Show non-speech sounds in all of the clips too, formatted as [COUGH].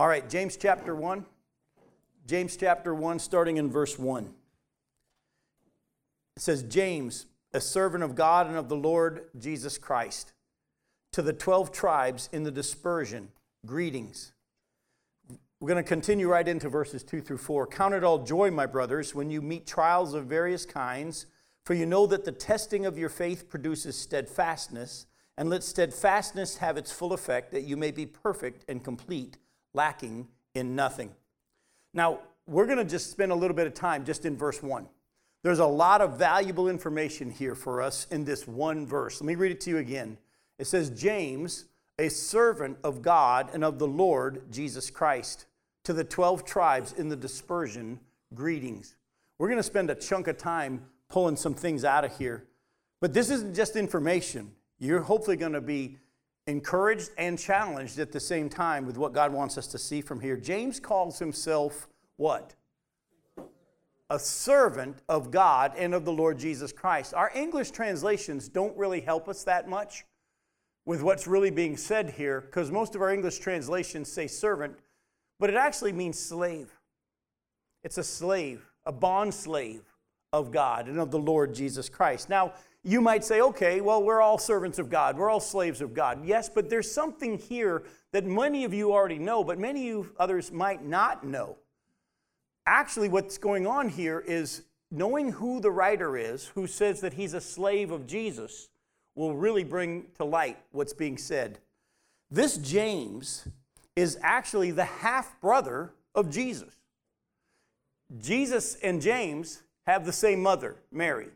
All right, James chapter 1. James chapter 1, starting in verse 1. It says, James, a servant of God and of the Lord Jesus Christ, to the 12 tribes in the dispersion, greetings. We're going to continue right into verses 2 through 4. Count it all joy, my brothers, when you meet trials of various kinds, for you know that the testing of your faith produces steadfastness, and let steadfastness have its full effect, that you may be perfect and complete, lacking in nothing. Now, we're going to just spend a little bit of time just in verse 1. There's a lot of valuable information here for us in this one verse. Let me read it to you again. It says, James, a servant of God and of the Lord Jesus Christ, to the 12 tribes in the dispersion, greetings. We're going to spend a chunk of time pulling some things out of here. But this isn't just information. You're hopefully going to be encouraged and challenged at the same time with what God wants us to see from here. James calls himself what? A servant of God and of the Lord Jesus Christ. Our English translations don't really help us that much with what's really being said here because most of our English translations say servant, but it actually means slave. It's a slave, a bond slave of God and of the Lord Jesus Christ. Now, you might say, okay, well, we're all servants of God. We're all slaves of God. Yes, but there's something here that many of you already know, but many of you others might not know. Actually, what's going on here is knowing who the writer is, who says that he's a slave of Jesus, will really bring to light what's being said. This James is actually the half brother of Jesus. Jesus and James have the same mother, Mary.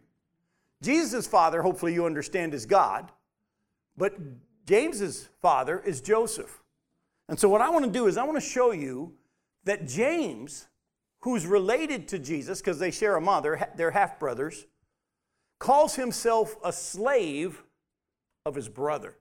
Jesus' father, hopefully you understand, is God, but James's father is Joseph. And so, what I want to do is, I want to show you that James, who's related to Jesus because they share a mother, they're half brothers, calls himself a slave of his brother.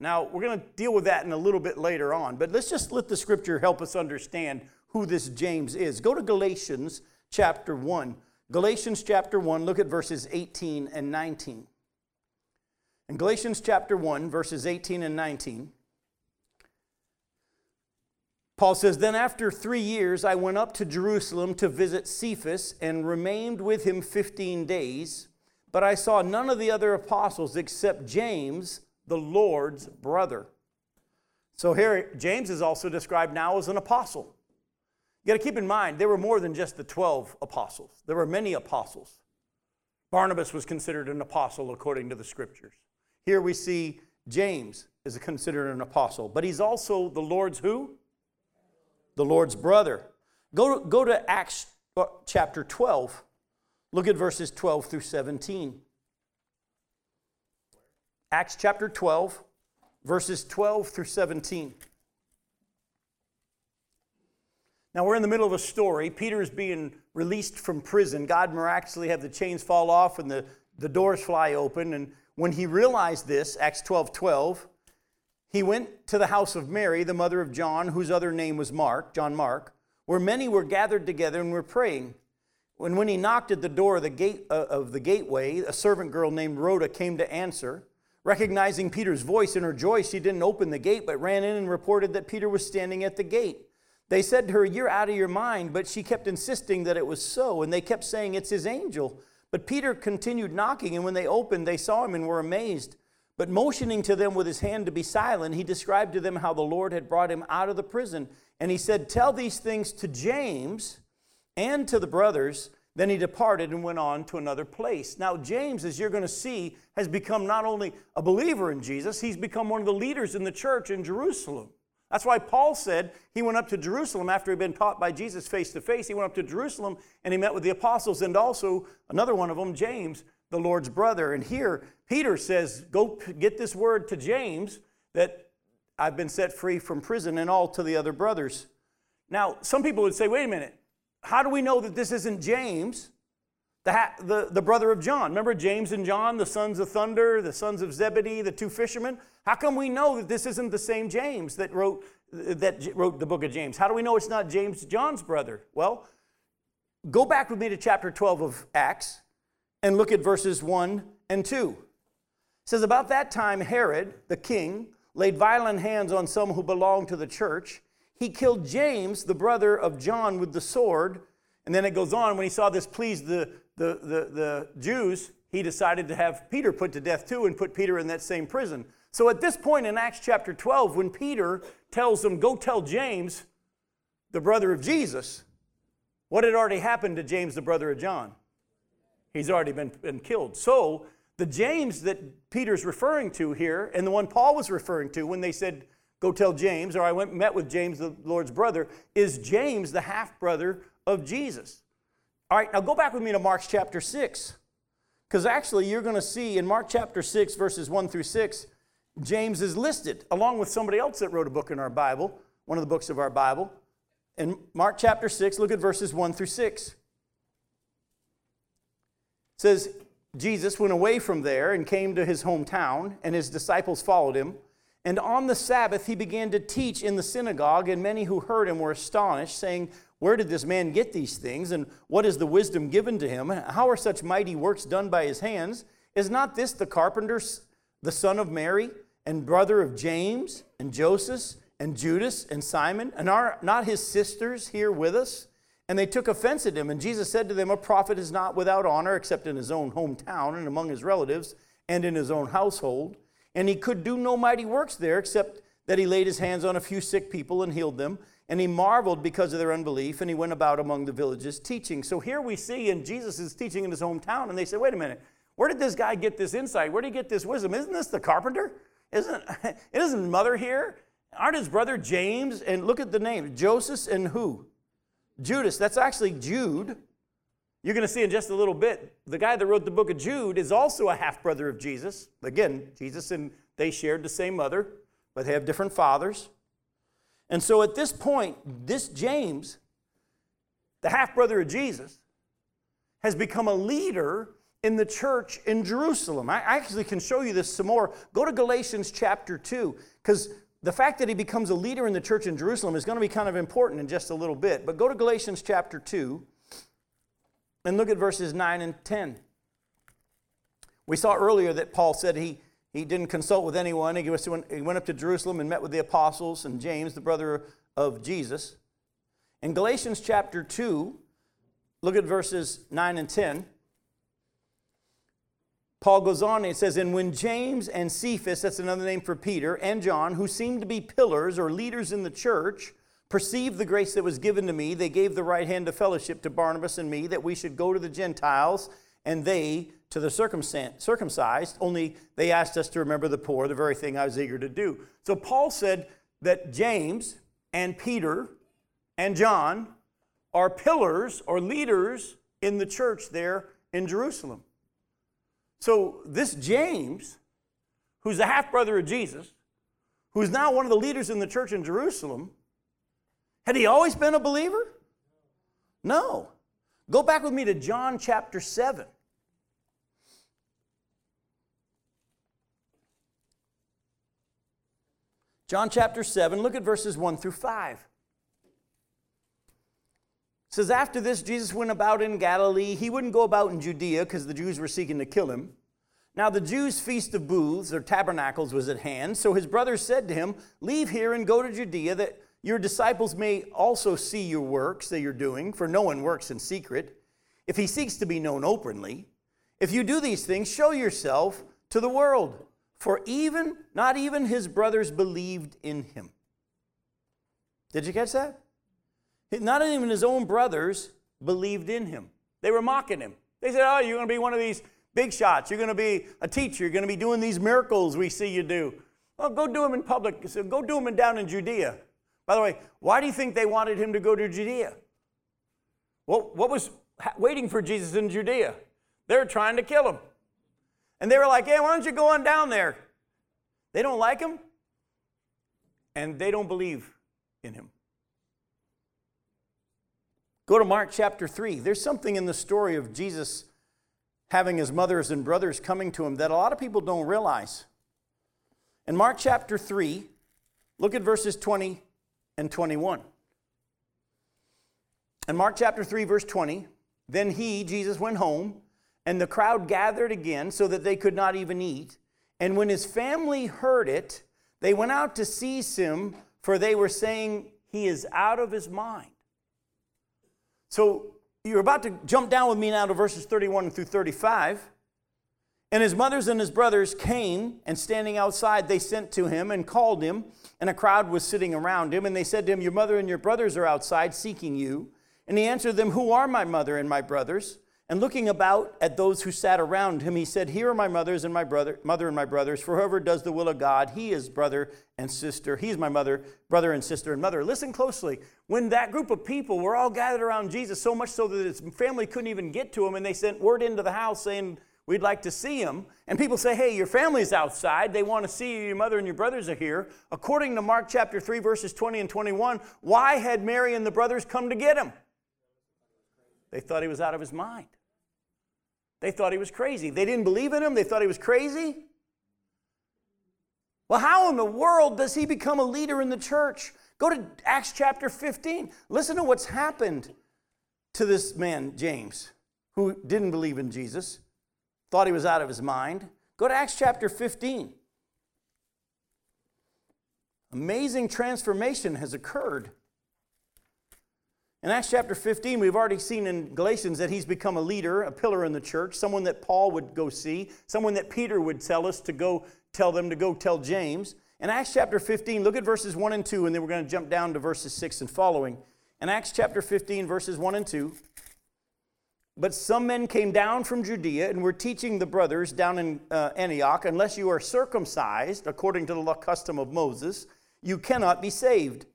Now, we're going to deal with that in a little bit later on, but let's just let the scripture help us understand who this James is. Go to Galatians chapter 1. Galatians chapter 1, look at verses 18 and 19. In Galatians chapter 1, verses 18 and 19, Paul says, Then after three years I went up to Jerusalem to visit Cephas and remained with him 15 days, but I saw none of the other apostles except James, the Lord's brother. So here, James is also described now as an apostle. You got to keep in mind, there were more than just the 12 apostles, there were many apostles. Barnabas was considered an apostle according to the scriptures. Here we see James is considered an apostle, but he's also the Lord's who? The Lord's brother. Go to, go to Acts uh, chapter 12. Look at verses 12 through 17. Acts chapter 12, verses 12 through 17. Now, we're in the middle of a story. Peter is being released from prison. God miraculously had the chains fall off and the, the doors fly open. And when he realized this, Acts 12 12, he went to the house of Mary, the mother of John, whose other name was Mark, John Mark, where many were gathered together and were praying. When, when he knocked at the door of the, gate, uh, of the gateway, a servant girl named Rhoda came to answer. Recognizing Peter's voice in her joy, she didn't open the gate, but ran in and reported that Peter was standing at the gate. They said to her, You're out of your mind, but she kept insisting that it was so, and they kept saying, It's his angel. But Peter continued knocking, and when they opened, they saw him and were amazed. But motioning to them with his hand to be silent, he described to them how the Lord had brought him out of the prison. And he said, Tell these things to James and to the brothers. Then he departed and went on to another place. Now, James, as you're going to see, has become not only a believer in Jesus, he's become one of the leaders in the church in Jerusalem. That's why Paul said he went up to Jerusalem after he'd been taught by Jesus face to face. He went up to Jerusalem and he met with the apostles and also another one of them, James, the Lord's brother. And here, Peter says, Go get this word to James that I've been set free from prison and all to the other brothers. Now, some people would say, Wait a minute, how do we know that this isn't James? The, the, the brother of John. Remember James and John, the sons of thunder, the sons of Zebedee, the two fishermen? How come we know that this isn't the same James that wrote, that wrote the book of James? How do we know it's not James, John's brother? Well, go back with me to chapter 12 of Acts and look at verses 1 and 2. It says, About that time, Herod, the king, laid violent hands on some who belonged to the church he killed James, the brother of John, with the sword. And then it goes on when he saw this pleased the, the, the, the Jews, he decided to have Peter put to death too and put Peter in that same prison. So at this point in Acts chapter 12, when Peter tells them, Go tell James, the brother of Jesus, what had already happened to James, the brother of John? He's already been, been killed. So the James that Peter's referring to here, and the one Paul was referring to when they said, Go tell James, or I went met with James, the Lord's brother, is James, the half brother of Jesus. All right, now go back with me to Mark chapter 6. Because actually, you're going to see in Mark chapter 6, verses 1 through 6, James is listed along with somebody else that wrote a book in our Bible, one of the books of our Bible. In Mark chapter 6, look at verses 1 through 6. It says, Jesus went away from there and came to his hometown, and his disciples followed him. And on the Sabbath, he began to teach in the synagogue, and many who heard him were astonished, saying, Where did this man get these things? And what is the wisdom given to him? How are such mighty works done by his hands? Is not this the carpenter, the son of Mary, and brother of James, and Joseph, and Judas, and Simon? And are not his sisters here with us? And they took offense at him. And Jesus said to them, A prophet is not without honor except in his own hometown and among his relatives and in his own household. And he could do no mighty works there except that he laid his hands on a few sick people and healed them. And he marveled because of their unbelief, and he went about among the villages teaching. So here we see, and Jesus is teaching in his hometown, and they say, Wait a minute, where did this guy get this insight? Where did he get this wisdom? Isn't this the carpenter? Isn't, [LAUGHS] isn't mother here? Aren't his brother James? And look at the name Joseph and who? Judas, that's actually Jude. You're going to see in just a little bit, the guy that wrote the book of Jude is also a half brother of Jesus. Again, Jesus and they shared the same mother, but they have different fathers. And so at this point, this James, the half brother of Jesus, has become a leader in the church in Jerusalem. I actually can show you this some more. Go to Galatians chapter 2, because the fact that he becomes a leader in the church in Jerusalem is going to be kind of important in just a little bit. But go to Galatians chapter 2 and look at verses 9 and 10. We saw earlier that Paul said he, he didn't consult with anyone. He went, he went up to Jerusalem and met with the apostles and James, the brother of Jesus. In Galatians chapter 2, look at verses 9 and 10. Paul goes on and says, And when James and Cephas, that's another name for Peter, and John, who seemed to be pillars or leaders in the church, perceived the grace that was given to me, they gave the right hand of fellowship to Barnabas and me, that we should go to the Gentiles, and they to the circumcised, only they asked us to remember the poor, the very thing I was eager to do. So Paul said that James and Peter and John are pillars or leaders in the church there in Jerusalem. So, this James, who's the half brother of Jesus, who's now one of the leaders in the church in Jerusalem, had he always been a believer? No. Go back with me to John chapter 7. John chapter 7, look at verses 1 through 5 says after this jesus went about in galilee. He wouldn't go about in judea because the jews were seeking to kill him. Now the jews feast of booths or tabernacles was at hand. So his brothers said to him leave here and go to judea that your disciples may also see your works that you're doing for no one works in secret. If he seeks to be known openly if you do these things show yourself to the world for even not even his brothers believed in him did you catch that not even his own brothers believed in him. They were mocking him. They said, Oh, you're going to be one of these big shots. You're going to be a teacher. You're going to be doing these miracles we see you do. Well, go do them in public. So go do them down in Judea. By the way, why do you think they wanted him to go to Judea? Well, what was waiting for Jesus in Judea? They were trying to kill him. And they were like, hey, why don't you go on down there? They don't like him, and they don't believe in him. Go to Mark chapter 3. There's something in the story of Jesus having his mothers and brothers coming to him that a lot of people don't realize. In Mark chapter 3, look at verses 20 and 21. In Mark chapter 3, verse 20, then he, Jesus, went home, and the crowd gathered again so that they could not even eat. And when his family heard it, they went out to seize him, for they were saying he is out of his mind. So you're about to jump down with me now to verses 31 through 35. And his mothers and his brothers came, and standing outside, they sent to him and called him. And a crowd was sitting around him. And they said to him, Your mother and your brothers are outside seeking you. And he answered them, Who are my mother and my brothers? And looking about at those who sat around him, he said, Here are my mothers and my brother, mother and my brothers. For whoever does the will of God, he is brother and sister. He's my mother, brother and sister and mother. Listen closely. When that group of people were all gathered around Jesus, so much so that his family couldn't even get to him, and they sent word into the house saying, We'd like to see him. And people say, Hey, your family's outside. They want to see you. Your mother and your brothers are here. According to Mark chapter 3, verses 20 and 21, why had Mary and the brothers come to get him? They thought he was out of his mind. They thought he was crazy. They didn't believe in him, they thought he was crazy. Well, how in the world does he become a leader in the church? Go to Acts chapter 15. Listen to what's happened to this man, James, who didn't believe in Jesus, thought he was out of his mind. Go to Acts chapter 15. Amazing transformation has occurred in Acts chapter 15, we've already seen in Galatians that he's become a leader, a pillar in the church, someone that Paul would go see, someone that Peter would tell us to go tell them to go tell James. In Acts chapter 15, look at verses 1 and 2, and then we're going to jump down to verses 6 and following. In Acts chapter 15, verses 1 and 2, but some men came down from Judea and were teaching the brothers down in uh, Antioch, unless you are circumcised according to the custom of Moses, you cannot be saved.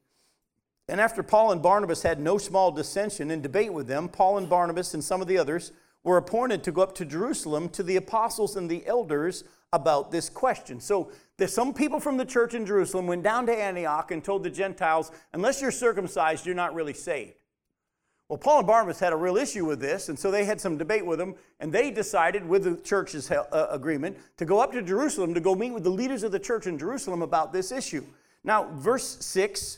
And after Paul and Barnabas had no small dissension and debate with them, Paul and Barnabas and some of the others were appointed to go up to Jerusalem to the apostles and the elders about this question. So there's some people from the church in Jerusalem went down to Antioch and told the Gentiles, unless you're circumcised, you're not really saved. Well, Paul and Barnabas had a real issue with this, and so they had some debate with them, and they decided, with the church's uh, agreement, to go up to Jerusalem to go meet with the leaders of the church in Jerusalem about this issue. Now, verse 6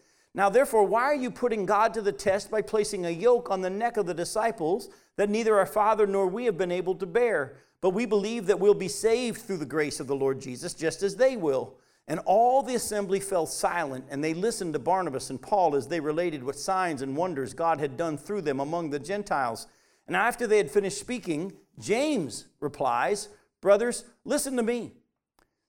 Now, therefore, why are you putting God to the test by placing a yoke on the neck of the disciples that neither our Father nor we have been able to bear? But we believe that we'll be saved through the grace of the Lord Jesus, just as they will. And all the assembly fell silent, and they listened to Barnabas and Paul as they related what signs and wonders God had done through them among the Gentiles. And after they had finished speaking, James replies, Brothers, listen to me.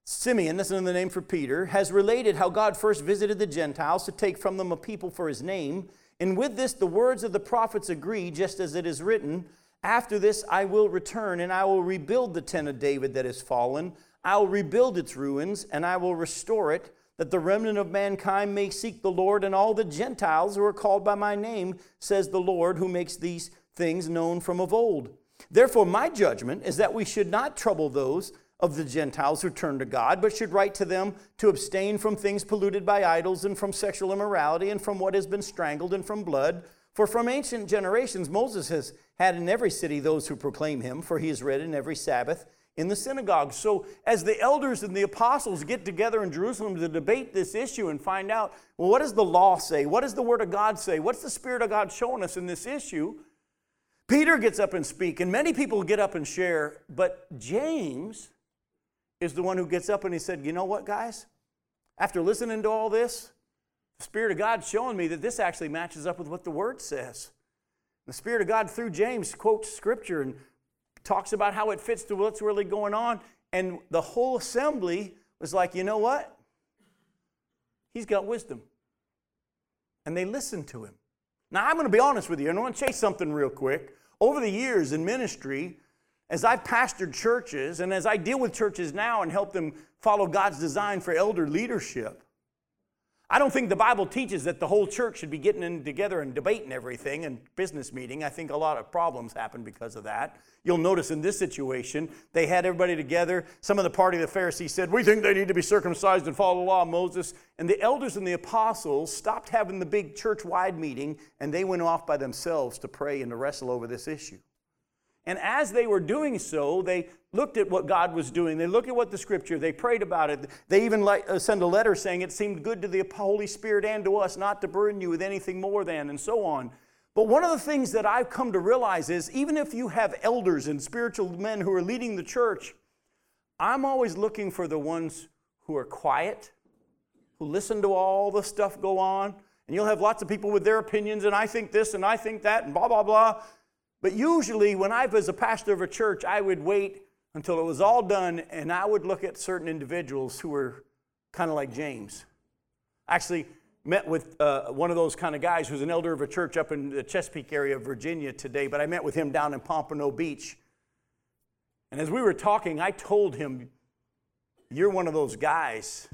Simeon, that's another name for Peter, has related how God first visited the Gentiles to take from them a people for his name. And with this, the words of the prophets agree, just as it is written After this, I will return, and I will rebuild the tent of David that is fallen. I will rebuild its ruins, and I will restore it, that the remnant of mankind may seek the Lord, and all the Gentiles who are called by my name, says the Lord, who makes these things known from of old. Therefore, my judgment is that we should not trouble those of the Gentiles who turn to God, but should write to them to abstain from things polluted by idols and from sexual immorality and from what has been strangled and from blood. For from ancient generations Moses has had in every city those who proclaim him, for he is read in every Sabbath in the synagogue. So, as the elders and the apostles get together in Jerusalem to debate this issue and find out, well, what does the law say? What does the Word of God say? What's the Spirit of God showing us in this issue? Peter gets up and speak, and many people get up and share, but James is the one who gets up and he said, You know what, guys? After listening to all this, the Spirit of God showing me that this actually matches up with what the Word says. The Spirit of God, through James, quotes Scripture and talks about how it fits to what's really going on. And the whole assembly was like, You know what? He's got wisdom. And they listened to him. Now, I'm going to be honest with you, and I want to chase something real quick. Over the years in ministry, as I've pastored churches and as I deal with churches now and help them follow God's design for elder leadership, I don't think the Bible teaches that the whole church should be getting in together and debating everything and business meeting. I think a lot of problems happen because of that. You'll notice in this situation, they had everybody together. Some of the party of the Pharisees said, We think they need to be circumcised and follow the law of Moses. And the elders and the apostles stopped having the big church wide meeting and they went off by themselves to pray and to wrestle over this issue. And as they were doing so, they looked at what God was doing. They looked at what the scripture, they prayed about it. They even like, uh, sent a letter saying it seemed good to the Holy Spirit and to us not to burden you with anything more than, and so on. But one of the things that I've come to realize is even if you have elders and spiritual men who are leading the church, I'm always looking for the ones who are quiet, who listen to all the stuff go on. And you'll have lots of people with their opinions, and I think this and I think that, and blah, blah, blah. But usually, when I was a pastor of a church, I would wait until it was all done and I would look at certain individuals who were kind of like James. Actually, met with uh, one of those kind of guys who's an elder of a church up in the Chesapeake area of Virginia today, but I met with him down in Pompano Beach. And as we were talking, I told him, You're one of those guys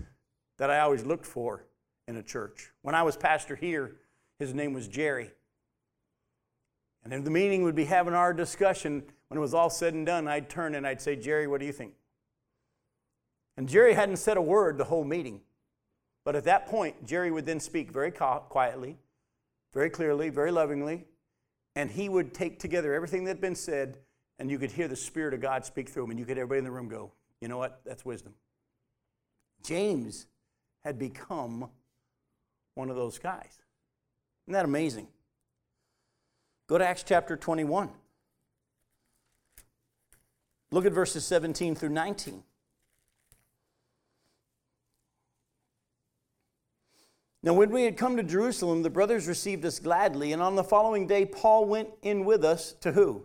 that I always looked for in a church. When I was pastor here, his name was Jerry. And in the meeting, we'd be having our discussion. When it was all said and done, I'd turn and I'd say, Jerry, what do you think? And Jerry hadn't said a word the whole meeting. But at that point, Jerry would then speak very quietly, very clearly, very lovingly, and he would take together everything that had been said, and you could hear the Spirit of God speak through him, and you could everybody in the room go, you know what? That's wisdom. James had become one of those guys. Isn't that amazing? Go to Acts chapter 21. Look at verses 17 through 19. Now, when we had come to Jerusalem, the brothers received us gladly, and on the following day, Paul went in with us to who?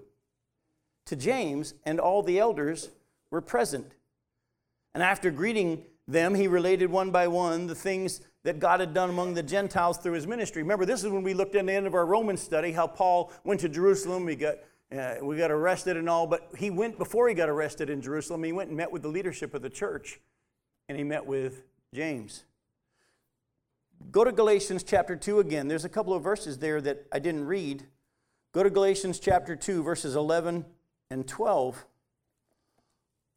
To James, and all the elders were present. And after greeting them, he related one by one the things that God had done among the Gentiles through his ministry. Remember, this is when we looked at the end of our Roman study, how Paul went to Jerusalem. We got, uh, we got arrested and all, but he went, before he got arrested in Jerusalem, he went and met with the leadership of the church, and he met with James. Go to Galatians chapter 2 again. There's a couple of verses there that I didn't read. Go to Galatians chapter 2, verses 11 and 12.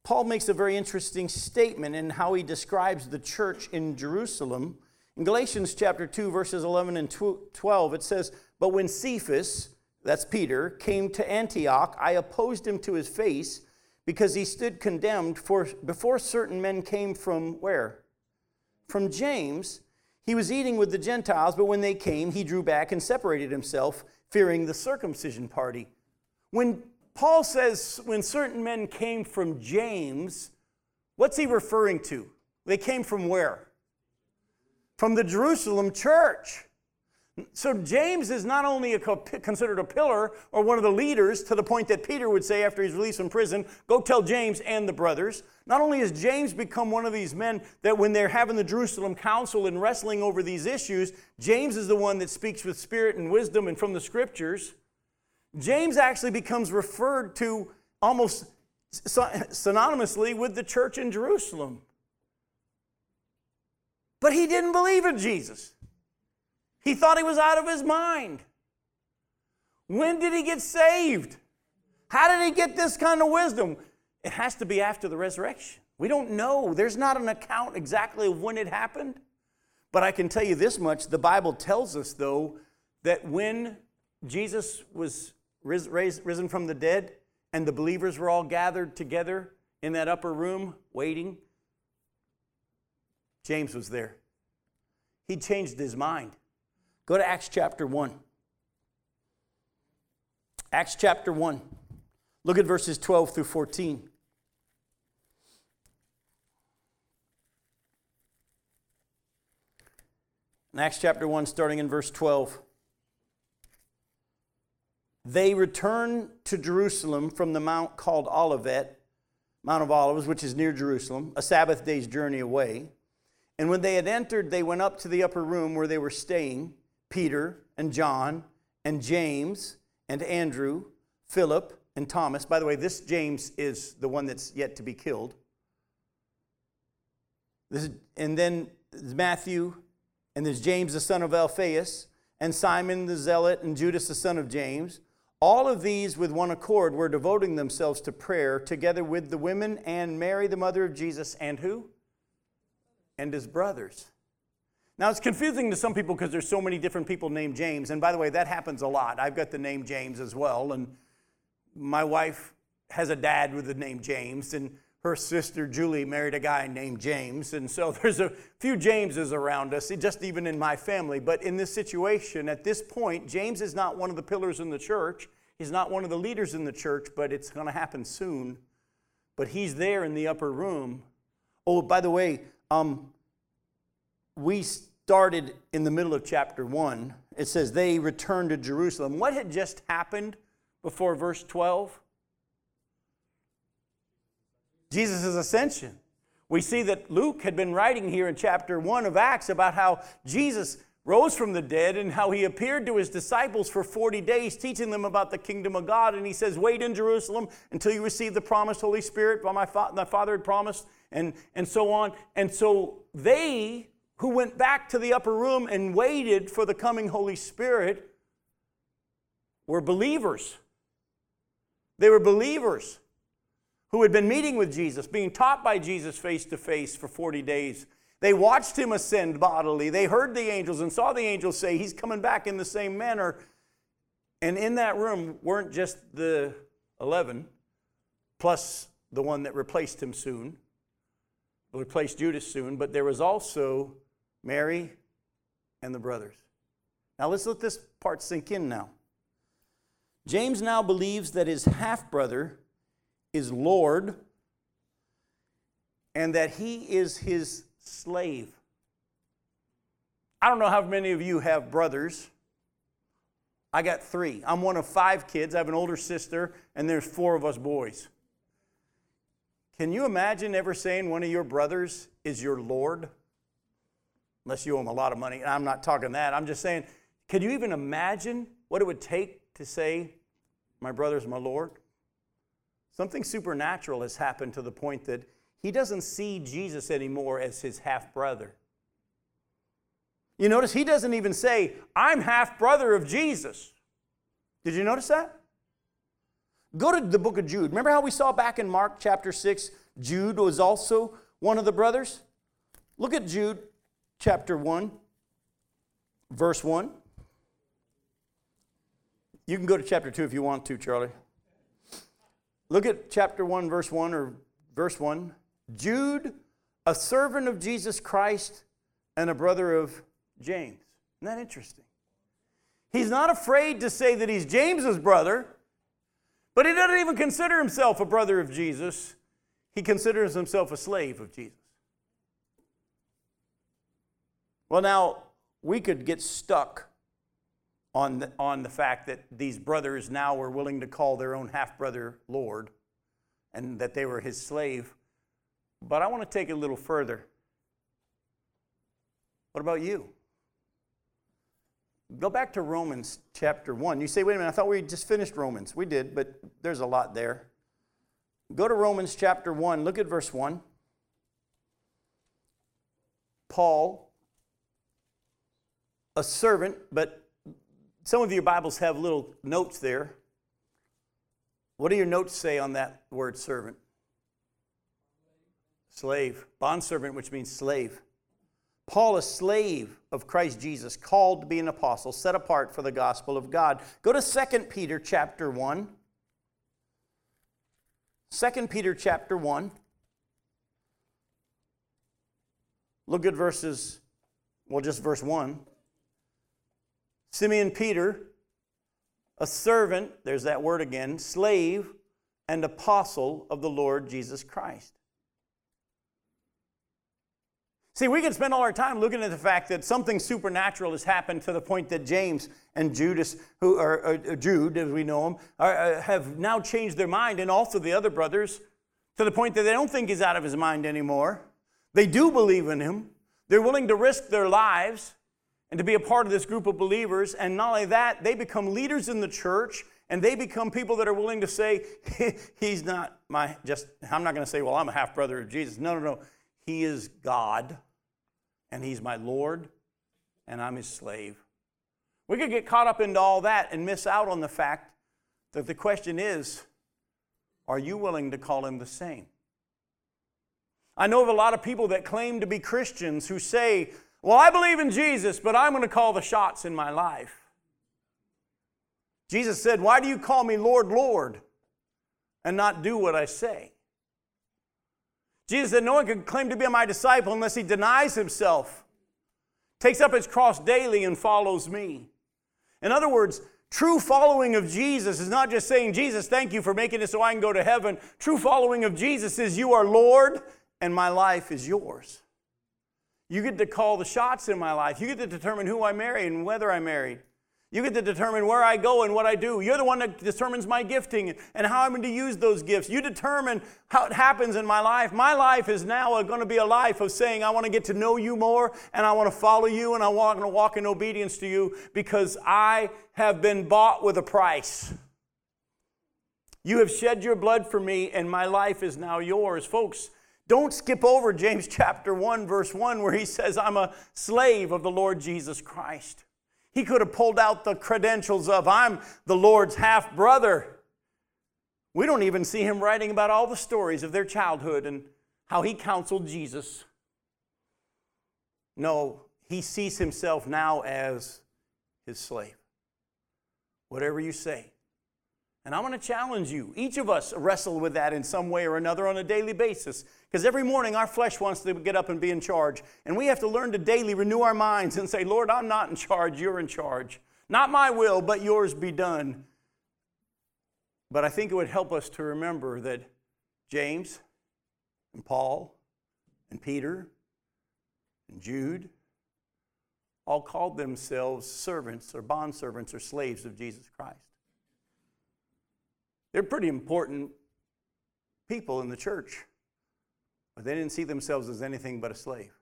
Paul makes a very interesting statement in how he describes the church in Jerusalem in Galatians chapter 2, verses 11 and 12, it says, But when Cephas, that's Peter, came to Antioch, I opposed him to his face because he stood condemned for before certain men came from where? From James. He was eating with the Gentiles, but when they came, he drew back and separated himself, fearing the circumcision party. When Paul says, when certain men came from James, what's he referring to? They came from where? From the Jerusalem church. So James is not only a, considered a pillar or one of the leaders to the point that Peter would say after he's released from prison, go tell James and the brothers. Not only has James become one of these men that when they're having the Jerusalem council and wrestling over these issues, James is the one that speaks with spirit and wisdom and from the scriptures. James actually becomes referred to almost synonymously with the church in Jerusalem. But he didn't believe in Jesus. He thought he was out of his mind. When did he get saved? How did he get this kind of wisdom? It has to be after the resurrection. We don't know. There's not an account exactly of when it happened. But I can tell you this much the Bible tells us, though, that when Jesus was raised, risen from the dead and the believers were all gathered together in that upper room waiting, James was there. He changed his mind. Go to Acts chapter 1. Acts chapter 1. Look at verses 12 through 14. In Acts chapter 1, starting in verse 12. They returned to Jerusalem from the mount called Olivet, Mount of Olives, which is near Jerusalem, a Sabbath day's journey away. And when they had entered, they went up to the upper room where they were staying Peter and John and James and Andrew, Philip and Thomas. By the way, this James is the one that's yet to be killed. Is, and then Matthew, and there's James the son of Alphaeus, and Simon the Zealot, and Judas the son of James. All of these, with one accord, were devoting themselves to prayer, together with the women and Mary, the mother of Jesus, and who? And his brothers. Now, it's confusing to some people because there's so many different people named James. And by the way, that happens a lot. I've got the name James as well. And my wife has a dad with the name James, and her sister Julie married a guy named James. And so [LAUGHS] there's a few Jameses around us, just even in my family. But in this situation, at this point, James is not one of the pillars in the church. He's not one of the leaders in the church, but it's going to happen soon. But he's there in the upper room. Oh, by the way, um, we started in the middle of chapter 1. It says, They returned to Jerusalem. What had just happened before verse 12? Jesus' ascension. We see that Luke had been writing here in chapter 1 of Acts about how Jesus rose from the dead and how he appeared to his disciples for 40 days, teaching them about the kingdom of God. And he says, Wait in Jerusalem until you receive the promised Holy Spirit, by my, fa- my Father had promised, and, and so on. And so they who went back to the upper room and waited for the coming Holy Spirit were believers. They were believers who had been meeting with Jesus, being taught by Jesus face to face for 40 days. They watched him ascend bodily. They heard the angels and saw the angels say, He's coming back in the same manner. And in that room weren't just the 11, plus the one that replaced him soon, replaced Judas soon, but there was also Mary and the brothers. Now let's let this part sink in now. James now believes that his half brother is Lord and that he is his slave. I don't know how many of you have brothers. I got three. I'm one of five kids. I have an older sister, and there's four of us boys. Can you imagine ever saying one of your brothers is your Lord? Unless you owe him a lot of money. And I'm not talking that. I'm just saying, can you even imagine what it would take to say, My brother's my Lord? Something supernatural has happened to the point that he doesn't see Jesus anymore as his half brother. You notice he doesn't even say, I'm half brother of Jesus. Did you notice that? Go to the book of Jude. Remember how we saw back in Mark chapter 6, Jude was also one of the brothers? Look at Jude chapter 1, verse 1. You can go to chapter 2 if you want to, Charlie. Look at chapter 1, verse 1 or verse 1. Jude, a servant of Jesus Christ and a brother of James. Isn't that interesting? He's not afraid to say that he's James's brother, but he doesn't even consider himself a brother of Jesus. He considers himself a slave of Jesus. Well, now, we could get stuck on the, on the fact that these brothers now were willing to call their own half brother Lord and that they were his slave. But I want to take it a little further. What about you? Go back to Romans chapter 1. You say, wait a minute, I thought we just finished Romans. We did, but there's a lot there. Go to Romans chapter 1. Look at verse 1. Paul, a servant, but some of your Bibles have little notes there. What do your notes say on that word servant? Slave. Bondservant, which means slave. Paul, a slave of Christ Jesus, called to be an apostle, set apart for the gospel of God. Go to 2 Peter chapter 1. 2 Peter chapter 1. Look at verses, well, just verse 1. Simeon Peter, a servant, there's that word again, slave and apostle of the Lord Jesus Christ. See, we can spend all our time looking at the fact that something supernatural has happened to the point that James and Judas, who are uh, Jude, as we know him, are, uh, have now changed their mind, and also the other brothers, to the point that they don't think he's out of his mind anymore. They do believe in him. They're willing to risk their lives and to be a part of this group of believers. And not only that, they become leaders in the church and they become people that are willing to say, [LAUGHS] He's not my, just, I'm not going to say, well, I'm a half brother of Jesus. No, no, no. He is God and He's my Lord and I'm His slave. We could get caught up into all that and miss out on the fact that the question is, are you willing to call Him the same? I know of a lot of people that claim to be Christians who say, well, I believe in Jesus, but I'm going to call the shots in my life. Jesus said, Why do you call me Lord, Lord? and not do what I say. Jesus said, No one can claim to be my disciple unless he denies himself, takes up his cross daily, and follows me. In other words, true following of Jesus is not just saying, Jesus, thank you for making it so I can go to heaven. True following of Jesus is, You are Lord, and my life is yours. You get to call the shots in my life. You get to determine who I marry and whether I marry. You get to determine where I go and what I do. You're the one that determines my gifting and how I'm going to use those gifts. You determine how it happens in my life. My life is now going to be a life of saying, I want to get to know you more and I want to follow you and I want to walk in obedience to you because I have been bought with a price. You have shed your blood for me and my life is now yours. Folks, don't skip over James [LAUGHS] chapter 1, verse 1, where he says, I'm a slave of the Lord Jesus Christ. He could have pulled out the credentials of, I'm the Lord's half brother. We don't even see him writing about all the stories of their childhood and how he counseled Jesus. No, he sees himself now as his slave. Whatever you say. And I'm going to challenge you. Each of us wrestle with that in some way or another on a daily basis. Because every morning our flesh wants to get up and be in charge. And we have to learn to daily renew our minds and say, Lord, I'm not in charge, you're in charge. Not my will, but yours be done. But I think it would help us to remember that James and Paul and Peter and Jude all called themselves servants or bondservants or slaves of Jesus Christ. They're pretty important people in the church. But they didn't see themselves as anything but a slave.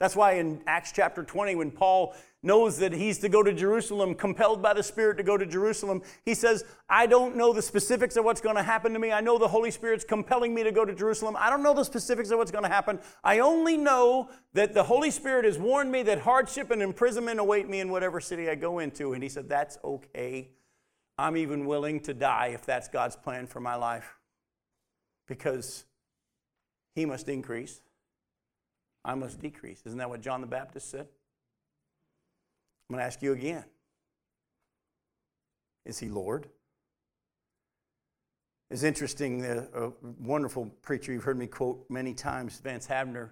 That's why in Acts chapter 20, when Paul knows that he's to go to Jerusalem, compelled by the Spirit to go to Jerusalem, he says, I don't know the specifics of what's going to happen to me. I know the Holy Spirit's compelling me to go to Jerusalem. I don't know the specifics of what's going to happen. I only know that the Holy Spirit has warned me that hardship and imprisonment await me in whatever city I go into. And he said, That's okay. I'm even willing to die if that's God's plan for my life. Because he must increase, I must decrease. Isn't that what John the Baptist said? I'm going to ask you again Is he Lord? It's interesting, uh, a wonderful preacher you've heard me quote many times, Vance Havner,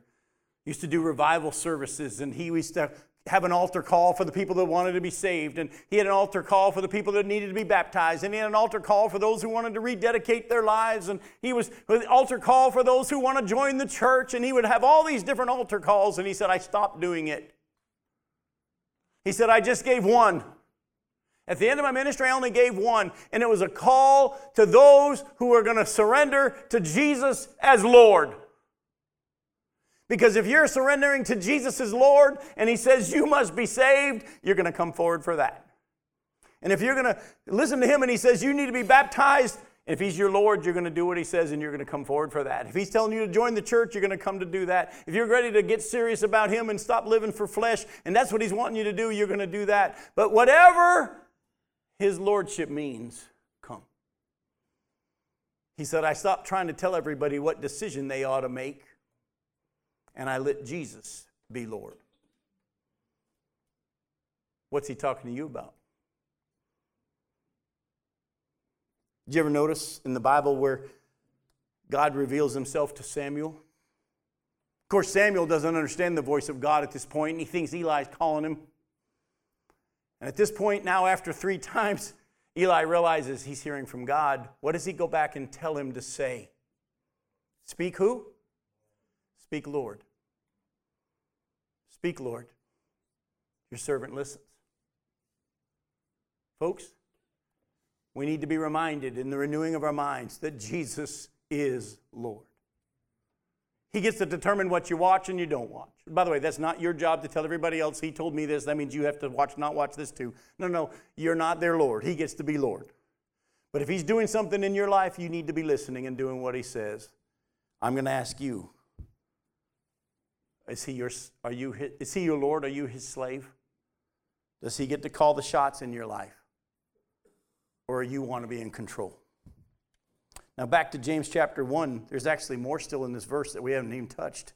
used to do revival services, and he used to have an altar call for the people that wanted to be saved, and he had an altar call for the people that needed to be baptized, and he had an altar call for those who wanted to rededicate their lives, and he was an altar call for those who want to join the church, and he would have all these different altar calls, and he said, I stopped doing it. He said, I just gave one. At the end of my ministry, I only gave one, and it was a call to those who are going to surrender to Jesus as Lord. Because if you're surrendering to Jesus as Lord and He says you must be saved, you're going to come forward for that. And if you're going to listen to Him and He says you need to be baptized, if He's your Lord, you're going to do what He says and you're going to come forward for that. If He's telling you to join the church, you're going to come to do that. If you're ready to get serious about Him and stop living for flesh, and that's what He's wanting you to do, you're going to do that. But whatever His Lordship means, come. He said, I stopped trying to tell everybody what decision they ought to make and I let Jesus be Lord. What's he talking to you about? Did you ever notice in the Bible where God reveals himself to Samuel? Of course, Samuel doesn't understand the voice of God at this point, and he thinks Eli's calling him. And at this point, now after three [LAUGHS] times, Eli realizes he's hearing from God. What does he go back and tell him to say? Speak who? Speak, Lord. Speak, Lord. Your servant listens. Folks, we need to be reminded in the renewing of our minds that Jesus is Lord. He gets to determine what you watch and you don't watch. By the way, that's not your job to tell everybody else. He told me this. That means you have to watch, not watch this too. No, no, you're not their Lord. He gets to be Lord. But if He's doing something in your life, you need to be listening and doing what He says. I'm going to ask you is he your, are you his, is he your Lord? Are you his slave? Does he get to call the shots in your life? Or you want to be in control? Now, back to James chapter 1, there's actually more still in this verse that we haven't even touched.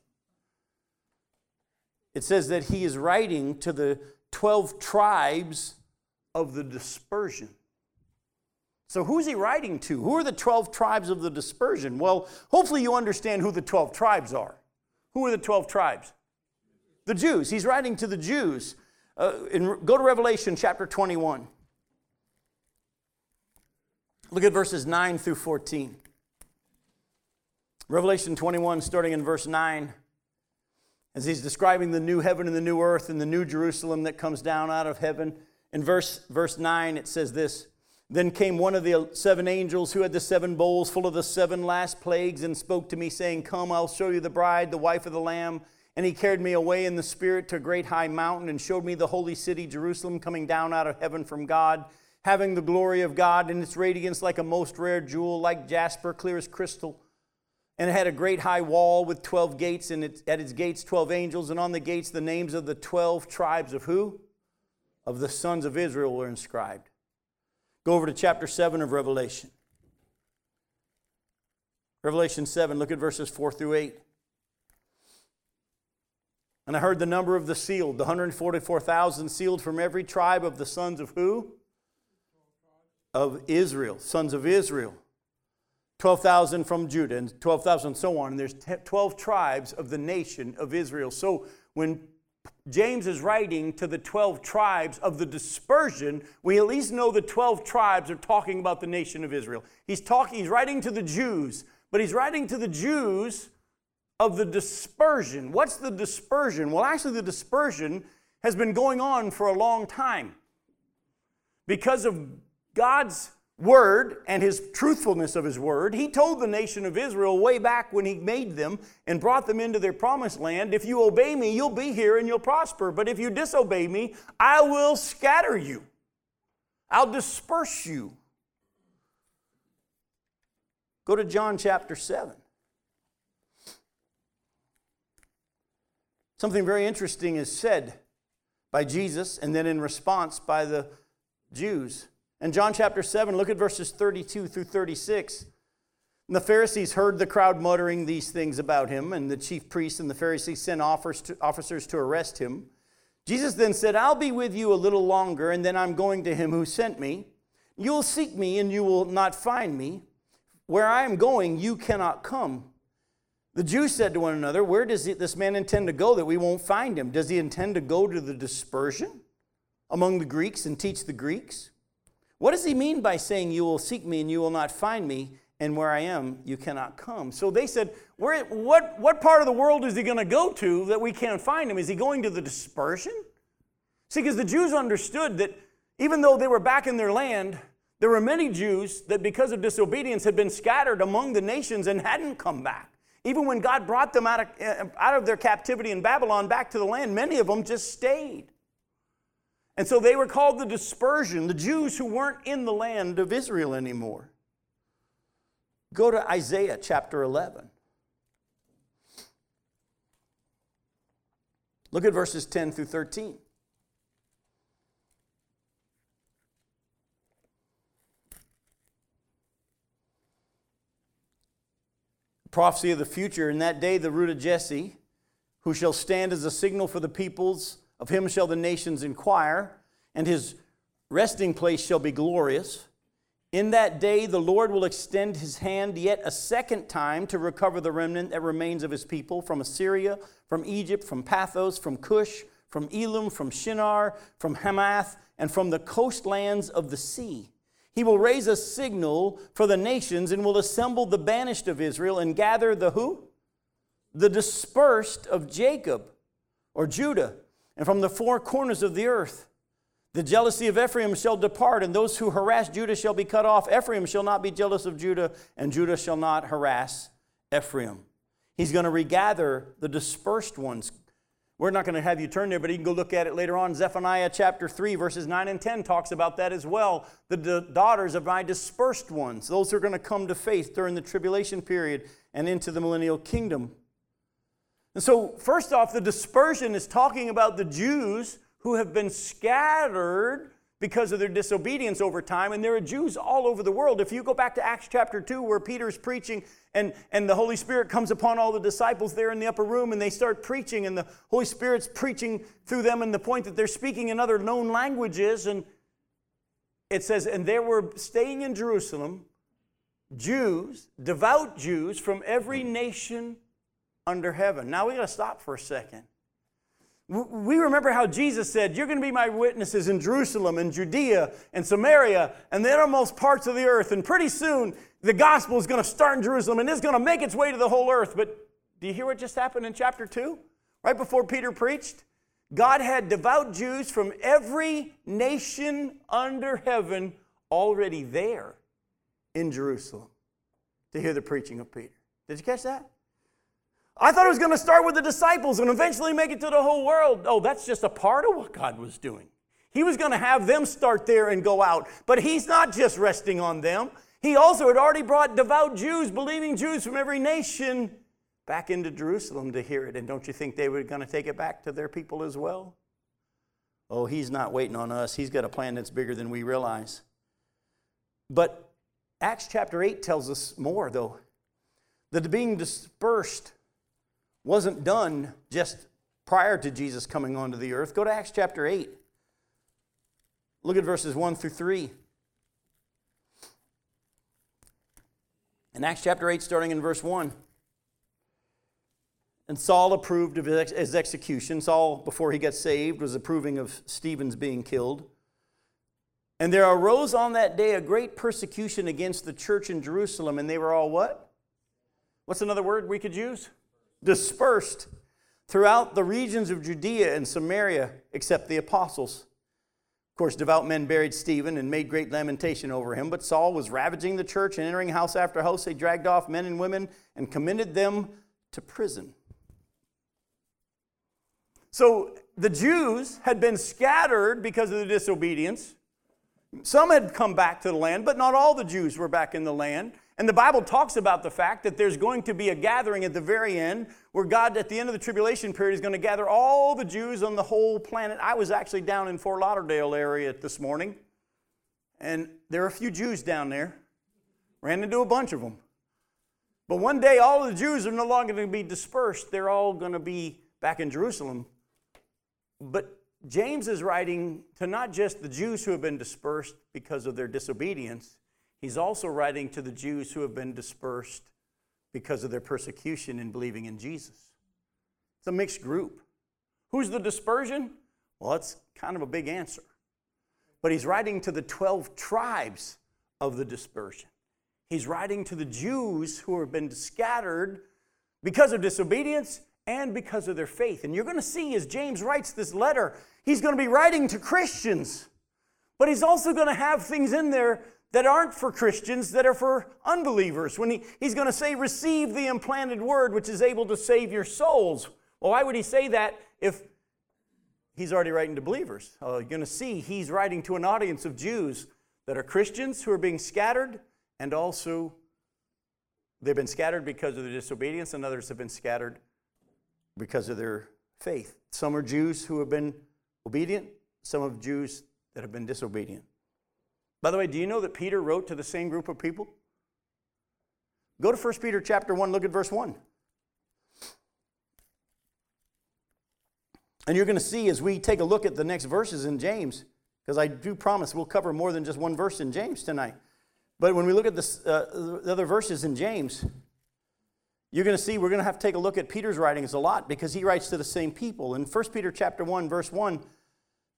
It says that he is writing to the 12 tribes of the dispersion. So, who's he writing to? Who are the 12 tribes of the dispersion? Well, hopefully, you understand who the 12 tribes are. Who are the 12 tribes? The Jews. He's writing to the Jews. Uh, in, go to Revelation chapter 21. Look at verses 9 through 14. Revelation 21, starting in verse 9, as he's describing the new heaven and the new earth and the new Jerusalem that comes down out of heaven. In verse, verse 9, it says this then came one of the seven angels who had the seven bowls full of the seven last plagues and spoke to me, saying, Come, I'll show you the bride, the wife of the Lamb. And he carried me away in the Spirit to a great high mountain and showed me the holy city, Jerusalem, coming down out of heaven from God, having the glory of God, and its radiance like a most rare jewel, like jasper, clear as crystal. And it had a great high wall with 12 gates, and at its gates 12 angels, and on the gates the names of the 12 tribes of who? Of the sons of Israel were inscribed. Go over to chapter 7 of Revelation. Revelation 7, look at verses 4 through 8. And I heard the number of the sealed, the 144,000 sealed from every tribe of the sons of who? Of Israel, sons of Israel. 12,000 from Judah and 12,000 so on. And there's 12 tribes of the nation of Israel. So when James is writing to the 12 tribes of the dispersion, we at least know the 12 tribes are talking about the nation of Israel. He's talking, he's writing to the Jews, but he's writing to the Jews of the dispersion. What's the dispersion? Well, actually, the dispersion has been going on for a long time. Because of God's word and his truthfulness of his word, he told the nation of Israel way back when he made them and brought them into their promised land if you obey me, you'll be here and you'll prosper. But if you disobey me, I will scatter you, I'll disperse you. Go to John chapter 7. Something very interesting is said by Jesus and then in response by the Jews. In John chapter 7, look at verses 32 through 36. And the Pharisees heard the crowd muttering these things about him, and the chief priests and the Pharisees sent officers to arrest him. Jesus then said, I'll be with you a little longer, and then I'm going to him who sent me. You will seek me, and you will not find me. Where I am going, you cannot come. The Jews said to one another, Where does this man intend to go that we won't find him? Does he intend to go to the dispersion among the Greeks and teach the Greeks? What does he mean by saying, You will seek me and you will not find me, and where I am, you cannot come? So they said, what, what part of the world is he going to go to that we can't find him? Is he going to the dispersion? See, because the Jews understood that even though they were back in their land, there were many Jews that, because of disobedience, had been scattered among the nations and hadn't come back. Even when God brought them out of, eh, out of their captivity in Babylon back to the land, many of them just stayed. And so they were called the dispersion, the Jews who weren't in the land of Israel anymore. Go to Isaiah chapter 11. Look at verses 10 through 13. Prophecy of the future. In that day, the root of Jesse, who shall stand as a signal for the peoples, of him shall the nations inquire, and his resting place shall be glorious. In that day, the Lord will extend his hand yet a second time to recover the remnant that remains of his people from Assyria, from Egypt, from Pathros, from Cush, from Elam, from Shinar, from Hamath, and from the coastlands of the sea. He will raise a signal for the nations and will assemble the banished of Israel and gather the who? The dispersed of Jacob or Judah and from the four corners of the earth. The jealousy of Ephraim shall depart, and those who harass Judah shall be cut off. Ephraim shall not be jealous of Judah, and Judah shall not harass Ephraim. He's going to regather the dispersed ones. We're not going to have you turn there, but you can go look at it later on. Zephaniah chapter 3, verses 9 and 10 talks about that as well. The, the daughters of my dispersed ones, those who are going to come to faith during the tribulation period and into the millennial kingdom. And so, first off, the dispersion is talking about the Jews who have been scattered because of their disobedience over time, and there are Jews all over the world. If you go back to Acts chapter 2, where Peter's preaching, and, and the Holy Spirit comes upon all the disciples there in the upper room, and they start preaching, and the Holy Spirit's preaching through them, and the point that they're speaking in other known languages, and it says, and there were staying in Jerusalem Jews, devout Jews from every nation under heaven. Now we got to stop for a second. We remember how Jesus said, You're going to be my witnesses in Jerusalem and Judea and Samaria and the uttermost parts of the earth. And pretty soon, the gospel is going to start in Jerusalem and it's going to make its way to the whole earth. But do you hear what just happened in chapter 2? Right before Peter preached? God had devout Jews from every nation under heaven already there in Jerusalem to hear the preaching of Peter. Did you catch that? I thought it was going to start with the disciples and eventually make it to the whole world. Oh, that's just a part of what God was doing. He was going to have them start there and go out. But He's not just resting on them. He also had already brought devout Jews, believing Jews from every nation, back into Jerusalem to hear it. And don't you think they were going to take it back to their people as well? Oh, He's not waiting on us. He's got a plan that's bigger than we realize. But Acts chapter 8 tells us more, though. That being dispersed wasn't done just prior to Jesus coming onto the earth. Go to Acts chapter 8. Look at verses 1 through 3. In Acts chapter 8, starting in verse 1. And Saul approved of his execution. Saul, before he got saved, was approving of Stephen's being killed. And there arose on that day a great persecution against the church in Jerusalem, and they were all what? What's another word we could use? Dispersed throughout the regions of Judea and Samaria, except the apostles. Of course, devout men buried Stephen and made great lamentation over him, but Saul was ravaging the church and entering house after house. They dragged off men and women and committed them to prison. So the Jews had been scattered because of the disobedience. Some had come back to the land, but not all the Jews were back in the land. And the Bible talks about the fact that there's going to be a gathering at the very end where God, at the end of the tribulation period, is going to gather all the Jews on the whole planet. I was actually down in Fort Lauderdale area this morning, and there are a few Jews down there. Ran into a bunch of them. But one day, all the Jews are no longer going to be dispersed. They're all going to be back in Jerusalem. But James is writing to not just the Jews who have been dispersed because of their disobedience, He's also writing to the Jews who have been dispersed because of their persecution in believing in Jesus. It's a mixed group. Who's the dispersion? Well, that's kind of a big answer. But he's writing to the 12 tribes of the dispersion. He's writing to the Jews who have been scattered because of disobedience and because of their faith. And you're going to see as James writes this letter, he's going to be writing to Christians, but he's also going to have things in there that aren't for Christians, that are for unbelievers. When he, he's going to say, Receive the implanted word which is able to save your souls. Well, why would he say that if he's already writing to believers? Uh, you're going to see he's writing to an audience of Jews that are Christians who are being scattered, and also they've been scattered because of their disobedience, and others have been scattered because of their faith. Some are Jews who have been obedient, some of Jews that have been disobedient. By the way, do you know that Peter wrote to the same group of people? Go to 1 Peter chapter 1, look at verse 1. And you're going to see as we take a look at the next verses in James, because I do promise we'll cover more than just one verse in James tonight. But when we look at this, uh, the other verses in James, you're going to see we're going to have to take a look at Peter's writings a lot because he writes to the same people. In 1 Peter chapter 1, verse 1,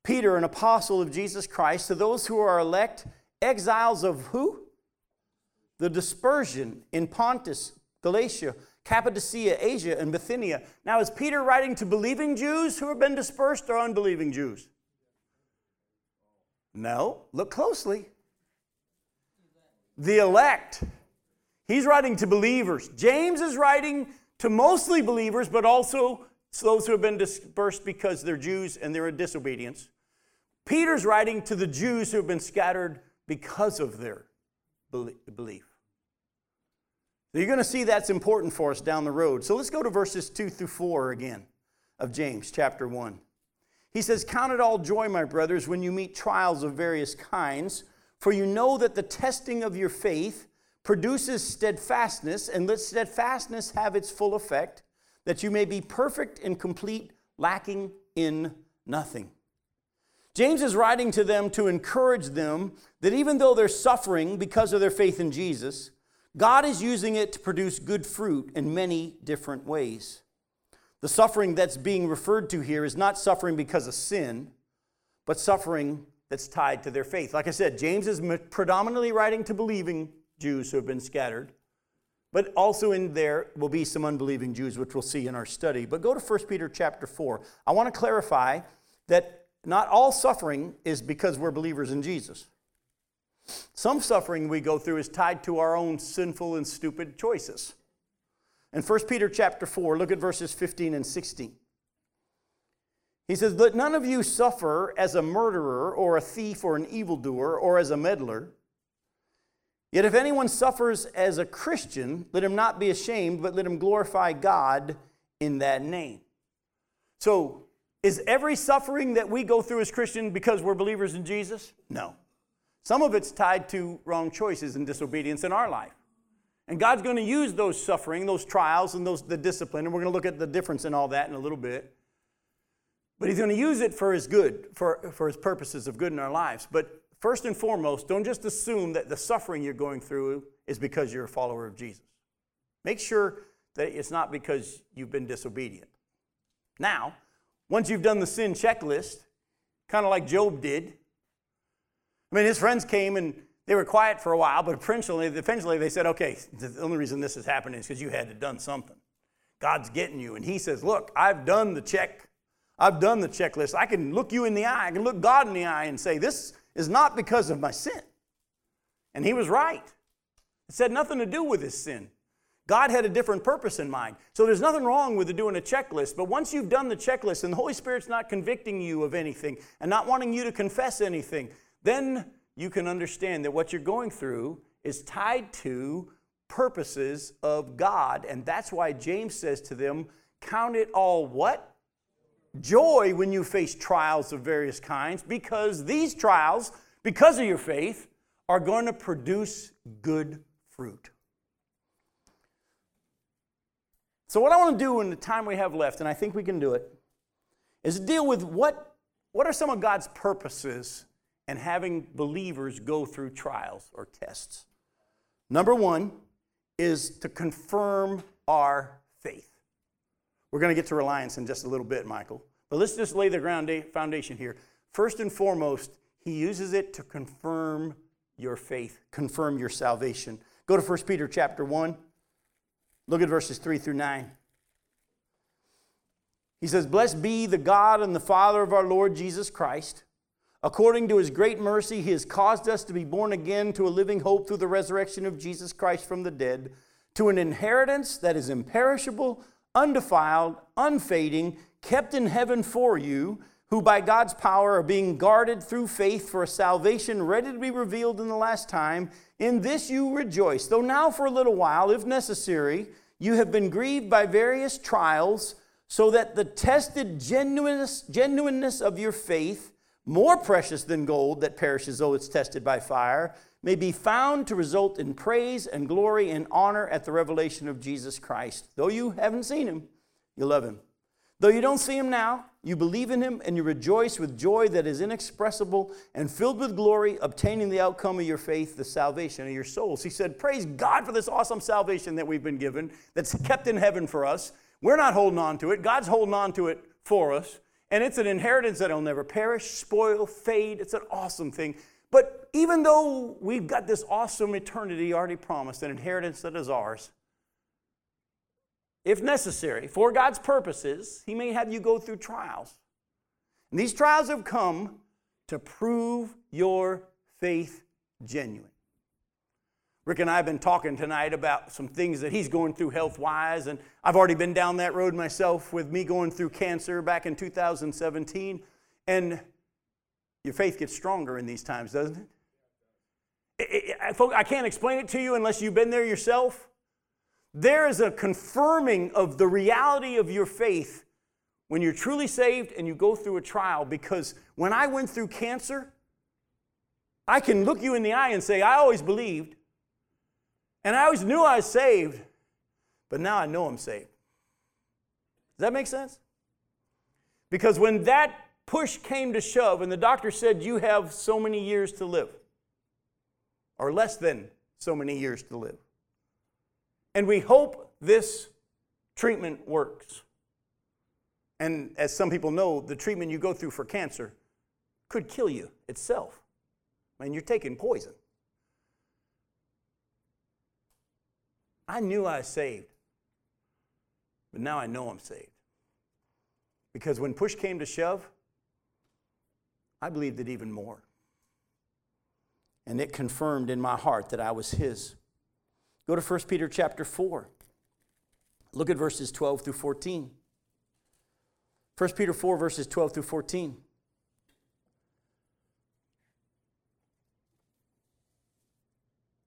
Peter, an apostle of Jesus Christ, to those who are elect Exiles of who? The dispersion in Pontus, Galatia, Cappadocia, Asia, and Bithynia. Now, is Peter writing to believing Jews who have been dispersed or unbelieving Jews? No, look closely. The elect. He's writing to believers. James is writing to mostly believers, but also those who have been dispersed because they're Jews and they're in disobedience. Peter's writing to the Jews who have been scattered because of their belief. So you're going to see that's important for us down the road. So let's go to verses 2 through 4 again of James chapter 1. He says, Count it all joy, my brothers, when you meet trials of various kinds, for you know that the testing of your faith produces steadfastness, and let steadfastness have its full effect, that you may be perfect and complete, lacking in nothing. James is writing to them to encourage them that even though they're suffering because of their faith in Jesus, God is using it to produce good fruit in many different ways. The suffering that's being referred to here is not suffering because of sin, but suffering that's tied to their faith. Like I said, James is predominantly writing to believing Jews who have been scattered, but also in there will be some unbelieving Jews, which we'll see in our study. But go to 1 Peter chapter 4. I want to clarify that not all suffering is because we're believers in Jesus. Some suffering we go through is tied to our own sinful and stupid choices. In 1 Peter chapter 4, look at verses 15 and 16. He says, Let none of you suffer as a murderer or a thief or an evildoer or as a meddler. Yet if anyone suffers as a Christian, let him not be ashamed, but let him glorify God in that name. So is every suffering that we go through as Christians because we're believers in Jesus? No. Some of it's tied to wrong choices and disobedience in our life. And God's going to use those suffering, those trials, and those, the discipline, and we're going to look at the difference in all that in a little bit. But He's going to use it for His good, for, for His purposes of good in our lives. But first and foremost, don't just assume that the suffering you're going through is because you're a follower of Jesus. Make sure that it's not because you've been disobedient. Now, once you've done the sin checklist, kind of like Job did, I mean, his friends came and they were quiet for a while, but eventually, eventually they said, okay, the only reason this is happening is because you had to done something. God's getting you. And he says, look, I've done the check. I've done the checklist. I can look you in the eye. I can look God in the eye and say, this is not because of my sin. And he was right. It said nothing to do with his sin. God had a different purpose in mind. So there's nothing wrong with doing a checklist, but once you've done the checklist and the Holy Spirit's not convicting you of anything and not wanting you to confess anything, then you can understand that what you're going through is tied to purposes of God. And that's why James says to them, Count it all what? Joy when you face trials of various kinds, because these trials, because of your faith, are going to produce good fruit. So, what I want to do in the time we have left, and I think we can do it, is deal with what, what are some of God's purposes in having believers go through trials or tests. Number one is to confirm our faith. We're going to get to reliance in just a little bit, Michael. But let's just lay the ground foundation here. First and foremost, he uses it to confirm your faith, confirm your salvation. Go to 1 Peter chapter 1. Look at verses 3 through 9. He says, Blessed be the God and the Father of our Lord Jesus Christ. According to his great mercy, he has caused us to be born again to a living hope through the resurrection of Jesus Christ from the dead, to an inheritance that is imperishable, undefiled, unfading, kept in heaven for you, who by God's power are being guarded through faith for a salvation ready to be revealed in the last time. In this you rejoice, though now for a little while, if necessary, you have been grieved by various trials, so that the tested genuineness, genuineness of your faith, more precious than gold that perishes though it's tested by fire, may be found to result in praise and glory and honor at the revelation of Jesus Christ. Though you haven't seen him, you love him. Though you don't see him now, you believe in him and you rejoice with joy that is inexpressible and filled with glory, obtaining the outcome of your faith, the salvation of your souls. He said, Praise God for this awesome salvation that we've been given, that's kept in heaven for us. We're not holding on to it, God's holding on to it for us. And it's an inheritance that'll never perish, spoil, fade. It's an awesome thing. But even though we've got this awesome eternity already promised, an inheritance that is ours, if necessary, for God's purposes, He may have you go through trials. And these trials have come to prove your faith genuine. Rick and I have been talking tonight about some things that he's going through health wise, and I've already been down that road myself with me going through cancer back in 2017. And your faith gets stronger in these times, doesn't it? I can't explain it to you unless you've been there yourself. There is a confirming of the reality of your faith when you're truly saved and you go through a trial. Because when I went through cancer, I can look you in the eye and say, I always believed, and I always knew I was saved, but now I know I'm saved. Does that make sense? Because when that push came to shove and the doctor said, You have so many years to live, or less than so many years to live. And we hope this treatment works. And as some people know, the treatment you go through for cancer could kill you itself. I mean, you're taking poison. I knew I was saved, but now I know I'm saved. Because when push came to shove, I believed it even more. And it confirmed in my heart that I was his. Go to 1 Peter chapter 4. Look at verses 12 through 14. 1 Peter 4, verses 12 through 14.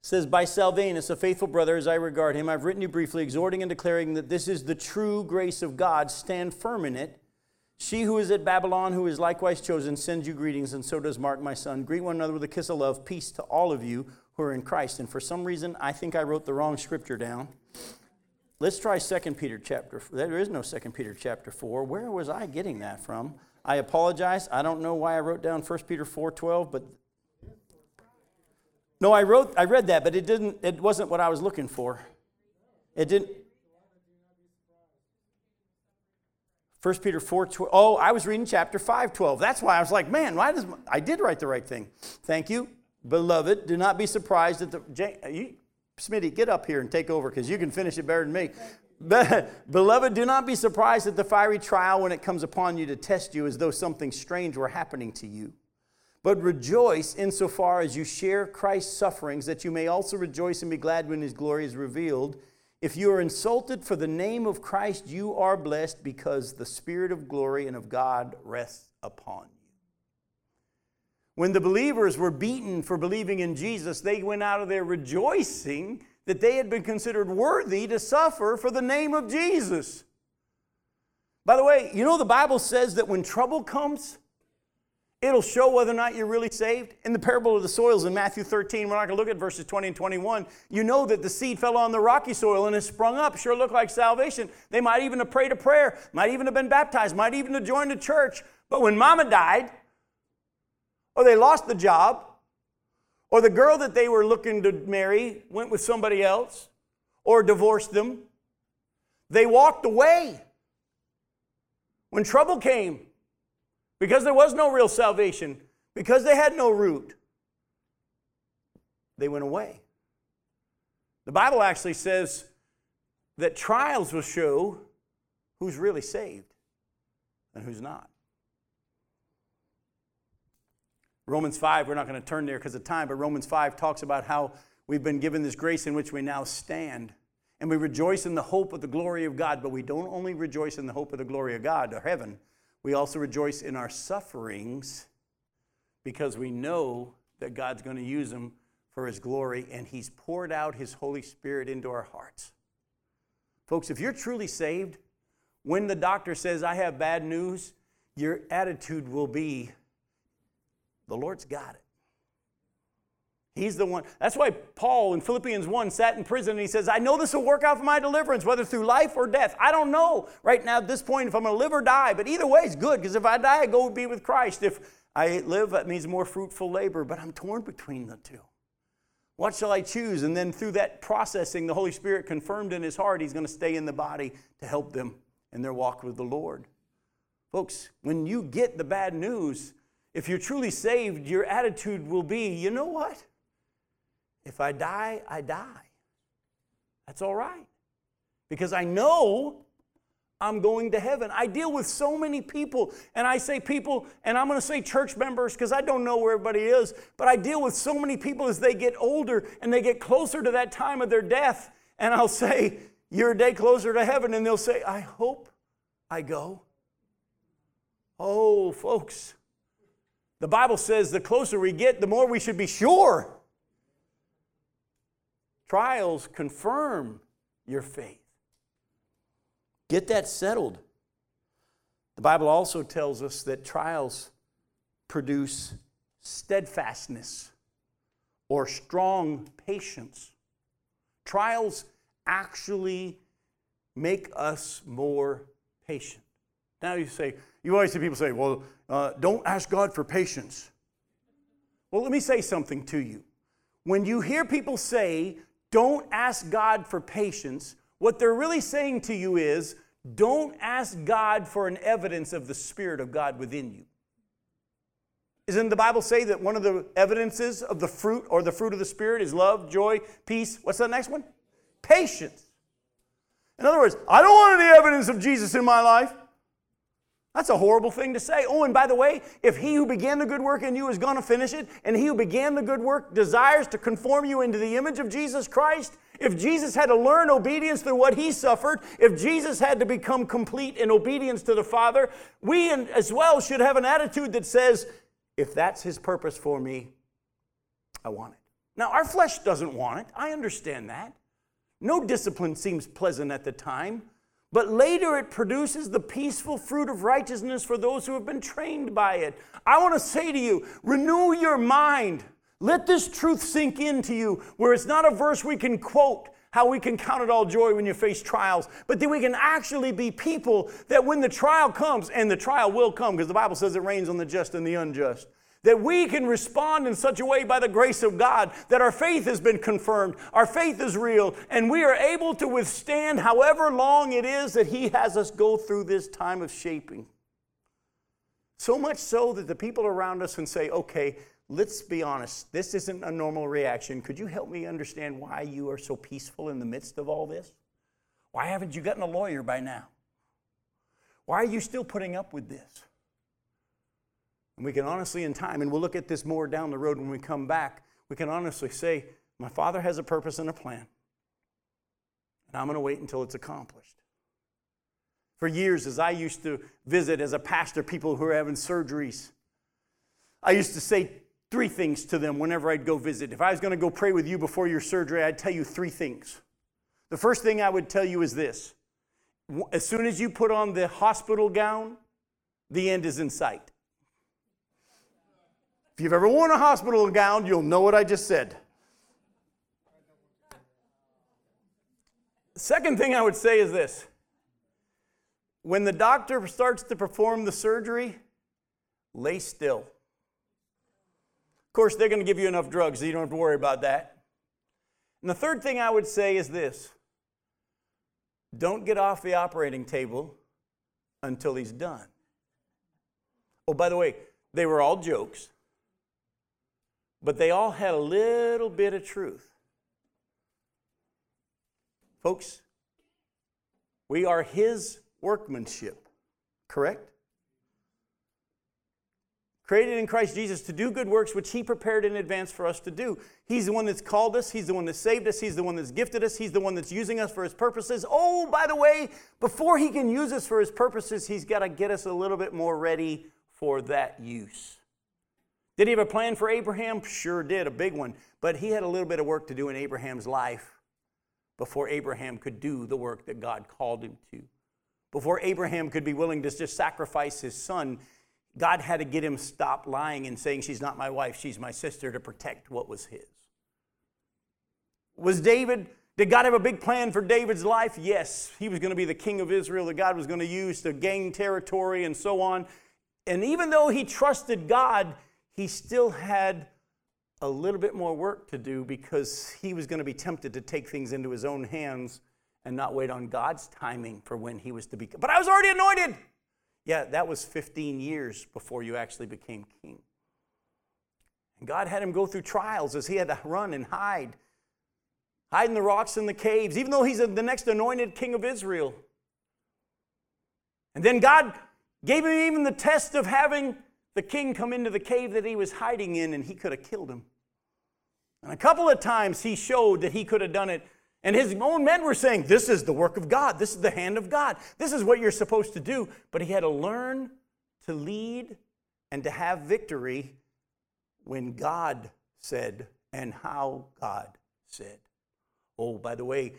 says, By Silvanus, a faithful brother as I regard him, I've written you briefly, exhorting and declaring that this is the true grace of God. Stand firm in it. She who is at Babylon, who is likewise chosen, sends you greetings, and so does Mark, my son. Greet one another with a kiss of love. Peace to all of you who are in Christ. And for some reason, I think I wrote the wrong scripture down. Let's try 2 Peter chapter. There is no 2 Peter chapter 4. Where was I getting that from? I apologize. I don't know why I wrote down 1 Peter 4:12, but no, I wrote, I read that, but it didn't, it wasn't what I was looking for. It didn't. 1 Peter 4, 12. Oh, I was reading chapter 5, 12. That's why I was like, man, why does, I did write the right thing. Thank you. Beloved, do not be surprised at the, you, Smitty, get up here and take over because you can finish it better than me. Beloved, do not be surprised at the fiery trial when it comes upon you to test you as though something strange were happening to you. But rejoice insofar as you share Christ's sufferings, that you may also rejoice and be glad when his glory is revealed. If you are insulted for the name of Christ, you are blessed because the Spirit of glory and of God rests upon you. When the believers were beaten for believing in Jesus, they went out of there rejoicing that they had been considered worthy to suffer for the name of Jesus. By the way, you know the Bible says that when trouble comes, It'll show whether or not you're really saved. In the parable of the soils in Matthew 13, we're not going to look at verses 20 and 21. You know that the seed fell on the rocky soil and it sprung up. Sure looked like salvation. They might even have prayed a prayer, might even have been baptized, might even have joined a church. But when mama died, or they lost the job, or the girl that they were looking to marry went with somebody else, or divorced them, they walked away. When trouble came, because there was no real salvation, because they had no root, they went away. The Bible actually says that trials will show who's really saved and who's not. Romans 5, we're not going to turn there because of time, but Romans 5 talks about how we've been given this grace in which we now stand. And we rejoice in the hope of the glory of God, but we don't only rejoice in the hope of the glory of God or heaven, we also rejoice in our sufferings because we know that God's going to use them for His glory and He's poured out His Holy Spirit into our hearts. Folks, if you're truly saved, when the doctor says, I have bad news, your attitude will be, the Lord's got it. He's the one. That's why Paul in Philippians 1 sat in prison and he says, I know this will work out for my deliverance, whether through life or death. I don't know right now at this point if I'm going to live or die, but either way is good because if I die, I go be with Christ. If I live, that means more fruitful labor, but I'm torn between the two. What shall I choose? And then through that processing, the Holy Spirit confirmed in his heart he's going to stay in the body to help them in their walk with the Lord. Folks, when you get the bad news, if you're truly saved, your attitude will be, you know what? If I die, I die. That's all right. Because I know I'm going to heaven. I deal with so many people, and I say people, and I'm going to say church members because I don't know where everybody is, but I deal with so many people as they get older and they get closer to that time of their death. And I'll say, You're a day closer to heaven. And they'll say, I hope I go. Oh, folks, the Bible says the closer we get, the more we should be sure Trials confirm your faith. Get that settled. The Bible also tells us that trials produce steadfastness or strong patience. Trials actually make us more patient. Now you say, you always see people say, well, uh, don't ask God for patience. Well, let me say something to you. When you hear people say, don't ask God for patience, what they're really saying to you is, don't ask God for an evidence of the Spirit of God within you. Isn't the Bible say that one of the evidences of the fruit or the fruit of the Spirit is love, joy, peace? What's the next one? Patience. In other words, I don't want any evidence of Jesus in my life. That's a horrible thing to say. Oh, and by the way, if he who began the good work in you is going to finish it, and he who began the good work desires to conform you into the image of Jesus Christ, if Jesus had to learn obedience through what he suffered, if Jesus had to become complete in obedience to the Father, we as well should have an attitude that says, if that's his purpose for me, I want it. Now, our flesh doesn't want it. I understand that. No discipline seems pleasant at the time. But later it produces the peaceful fruit of righteousness for those who have been trained by it. I want to say to you renew your mind. Let this truth sink into you, where it's not a verse we can quote, how we can count it all joy when you face trials, but that we can actually be people that when the trial comes, and the trial will come, because the Bible says it rains on the just and the unjust, that we can respond in such a way by the grace of God that our faith has been confirmed, our faith is real, and we are able to withstand however long it is that He has us go through this time of shaping. So much so that the people around us can say, okay, let's be honest, this isn't a normal reaction. Could you help me understand why you are so peaceful in the midst of all this? Why haven't you gotten a lawyer by now? Why are you still putting up with this? And we can honestly, in time, and we'll look at this more down the road when we come back, we can honestly say, My Father has a purpose and a plan. And I'm going to wait until it's accomplished. For years, as I used to visit as a pastor people who are having surgeries, I used to say three things to them whenever I'd go visit. If I was going to go pray with you before your surgery, I'd tell you three things. The first thing I would tell you is this as soon as you put on the hospital gown, the end is in sight. If you've ever worn a hospital gown, you'll know what I just said. Second thing I would say is this when the doctor starts to perform the surgery, lay still. Of course, they're going to give you enough drugs so you don't have to worry about that. And the third thing I would say is this don't get off the operating table until he's done. Oh, by the way, they were all jokes but they all had a little bit of truth. Folks, we are His workmanship, correct? Created in Christ Jesus to do good works which He prepared in advance for us to do. He's the one that's called us, He's the one that saved us, He's the one that's gifted us, He's the one that's using us for His purposes. Oh, by the way, before He can use us for His purposes, He's got to get us a little bit more ready for that use. Did he have a plan for Abraham? Sure did, a big one. But he had a little bit of work to do in Abraham's life before Abraham could do the work that God called him to. Before Abraham could be willing to just sacrifice his son, God had to get him stop lying and saying, She's not my wife, she's my sister, to protect what was his. Was David, did God have a big plan for David's life? Yes. He was going to be the king of Israel that God was going to use to gain territory and so on. And even though he trusted God, he still had a little bit more work to do because he was going to be tempted to take things into his own hands and not wait on God's timing for when he was to be. But I was already anointed. Yeah, that was 15 years before you actually became king. And God had him go through trials as he had to run and hide, hide in the rocks and the caves, even though he's the next anointed king of Israel. And then God gave him even the test of having the king come into the cave that he was hiding in and he could have killed him. And a couple of times he showed that he could have done it. And his own men were saying, This is the work of God. This is the hand of God. This is what you're supposed to do. But he had to learn to lead and to have victory when God said and how God said. Oh, by the way,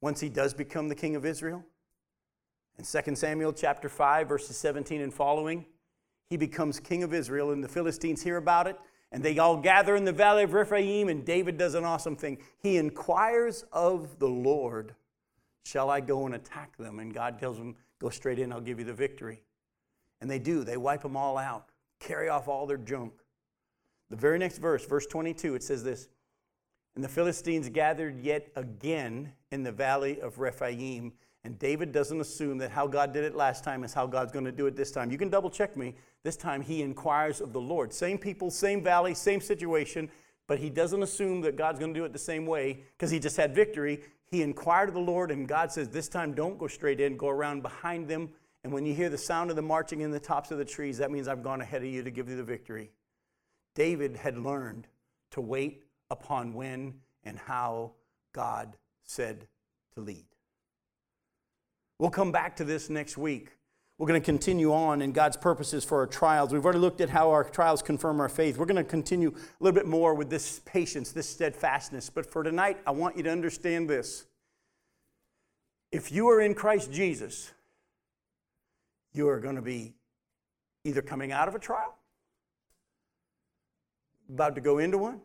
once he does become the king of Israel, in 2 Samuel chapter 5, verses 17 and following, he becomes king of Israel, and the Philistines hear about it, and they all gather in the valley of Rephaim, and David does an awesome thing. He inquires of the Lord, Shall I go and attack them? And God tells him, Go straight in, I'll give you the victory. And they do, they wipe them all out, carry off all their junk. The very next verse, verse 22, it says this And the Philistines gathered yet again in the valley of Rephaim. And David doesn't assume that how God did it last time is how God's going to do it this time. You can double check me. This time he inquires of the Lord. Same people, same valley, same situation, but he doesn't assume that God's going to do it the same way because he just had victory. He inquired of the Lord, and God says, This time don't go straight in, go around behind them. And when you hear the sound of the marching in the tops of the trees, that means I've gone ahead of you to give you the victory. David had learned to wait upon when and how God said to lead. We'll come back to this next week. We're going to continue on in God's purposes for our trials. We've already looked at how our trials confirm our faith. We're going to continue a little bit more with this patience, this steadfastness. But for tonight, I want you to understand this. If you are in Christ Jesus, you are going to be either coming out of a trial, about to go into one,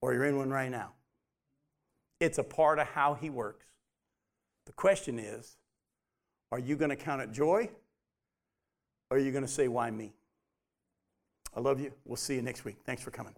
or you're in one right now. It's a part of how He works. Question is are you going to count it joy? Or are you going to say, why me? I love you. We'll see you next week. Thanks for coming.